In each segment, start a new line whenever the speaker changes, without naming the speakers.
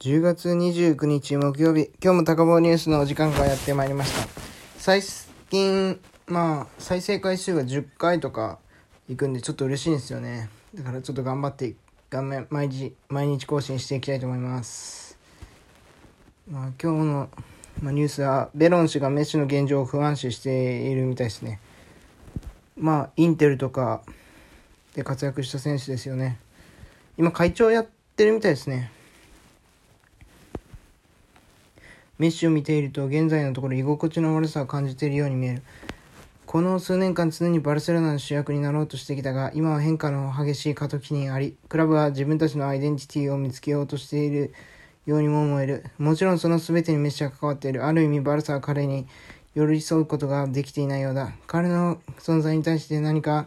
10月29日木曜日、今日も高坊ニュースのお時間がやってまいりました。最近、まあ、再生回数が10回とかいくんで、ちょっと嬉しいんですよね。だからちょっと頑張って、画面、毎日、毎日更新していきたいと思います。まあ、今日の、まあ、ニュースは、ベロン氏がメッシの現状を不安視しているみたいですね。まあ、インテルとかで活躍した選手ですよね。今、会長やってるみたいですね。メッシュを見ていると現在のところ居心地の悪さを感じているように見える。この数年間常にバルセロナの主役になろうとしてきたが、今は変化の激しい過渡期にあり、クラブは自分たちのアイデンティティを見つけようとしているようにも思える。もちろんその全てにメッシが関わっている。ある意味バルサは彼に寄り添うことができていないようだ。彼の存在に対して何か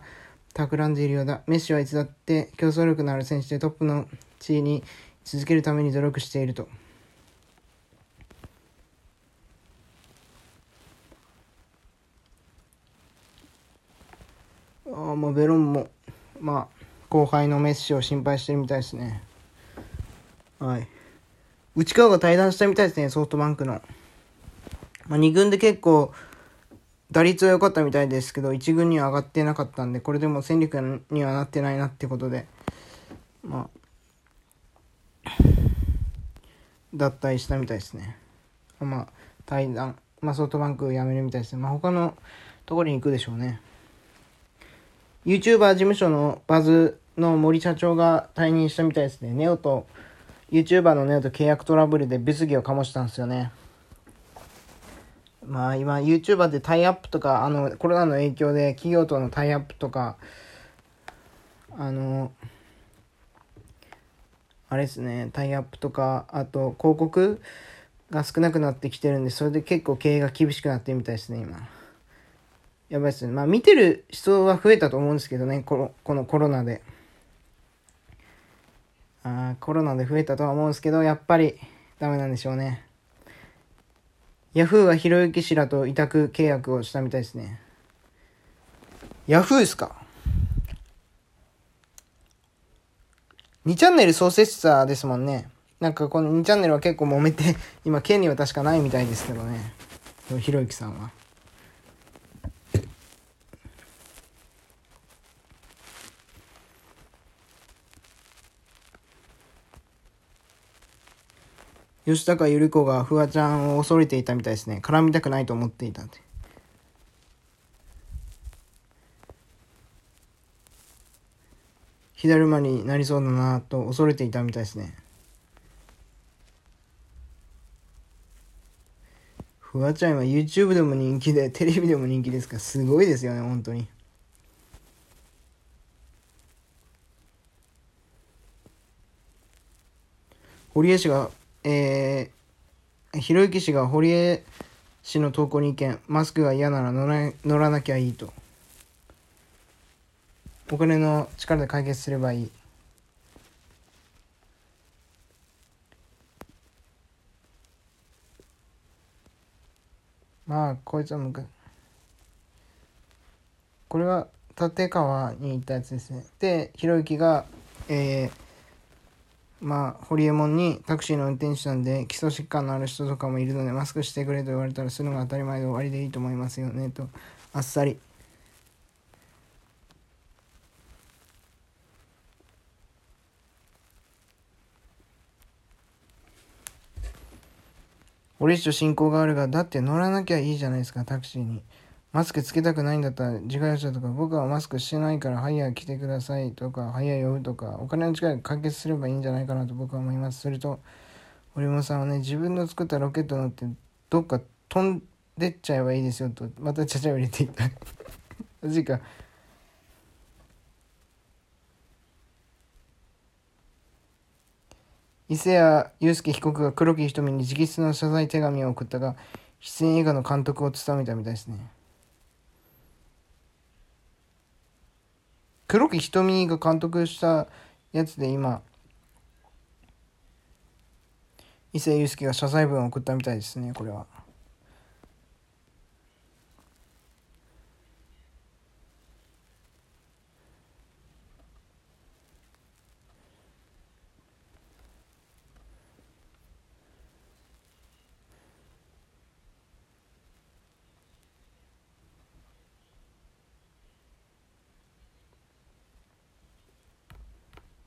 企んでいるようだ。メッシはいつだって競争力のある選手でトップの地位に続けるために努力していると。あまあ、ベロンも、まあ、後輩のメッシを心配してるみたいですね。はい。内川が対談したみたいですね、ソフトバンクの。まあ、2軍で結構、打率は良かったみたいですけど、1軍には上がってなかったんで、これでも戦力にはなってないなってことで、まあ、脱退したみたいですね。まあ、対談、まあ、ソフトバンク辞めるみたいですね。まあ、他のところに行くでしょうね。YouTuber 事務所のバズの森社長が退任したみたいですね。ネオと、YouTuber のネオと契約トラブルで物議を醸したんですよね。まあ今 YouTuber でタイアップとか、あの、コロナの影響で企業とのタイアップとか、あの、あれですね、タイアップとか、あと広告が少なくなってきてるんで、それで結構経営が厳しくなってるみたいですね、今。やばいですね。まあ見てる人は増えたと思うんですけどね、このこのコロナで。あコロナで増えたとは思うんですけど、やっぱりダメなんでしょうね。ヤフーはひろゆき氏らと委託契約をしたみたいですね。ヤフーですか ?2 チャンネル創設者ですもんね。なんかこの2チャンネルは結構揉めて、今権利は確かないみたいですけどね。ひろゆきさんは。吉高由里子がフワちゃんを恐れていたみたいですね。絡みたくないと思っていたって。火だるまになりそうだなと恐れていたみたいですね。フワちゃんは YouTube でも人気で、テレビでも人気ですから、すごいですよね、本当に。堀江氏がえー、ひろゆき氏が堀江氏の投稿に意見、マスクが嫌なら乗ら乗らなきゃいいと。お金の力で解決すればいい。まあ、こいつはむか、これは立川に行ったやつですね。で、ひろゆきが、えー、まあ、ホリエモンにタクシーの運転手なんで基礎疾患のある人とかもいるのでマスクしてくれと言われたらするのが当たり前で終わりでいいと思いますよねとあっさり俺氏と親交があるがだって乗らなきゃいいじゃないですかタクシーに。マスクつけたくないんだったら自家用車とか僕はマスクしてないからハイヤー来てくださいとかハイヤー呼ぶとかお金の力で解決すればいいんじゃないかなと僕は思います。すると堀本さんはね自分の作ったロケット乗ってどっか飛んでっちゃえばいいですよとまたちゃちゃ入れていった。マジか。伊勢谷友介被告が黒木瞳に直筆の謝罪手紙を送ったが出演映画の監督を務めたみたいですね。黒木瞳が監督したやつで今伊勢祐介が謝罪文を送ったみたいですねこれは。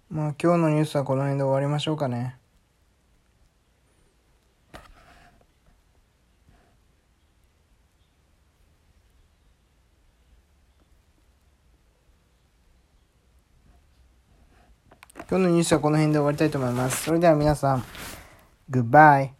まあ今日のニュースはこの辺で終わりましょうかね。今日のニュースはこの辺で終わりたいと思います。それでは皆さん、グッバイ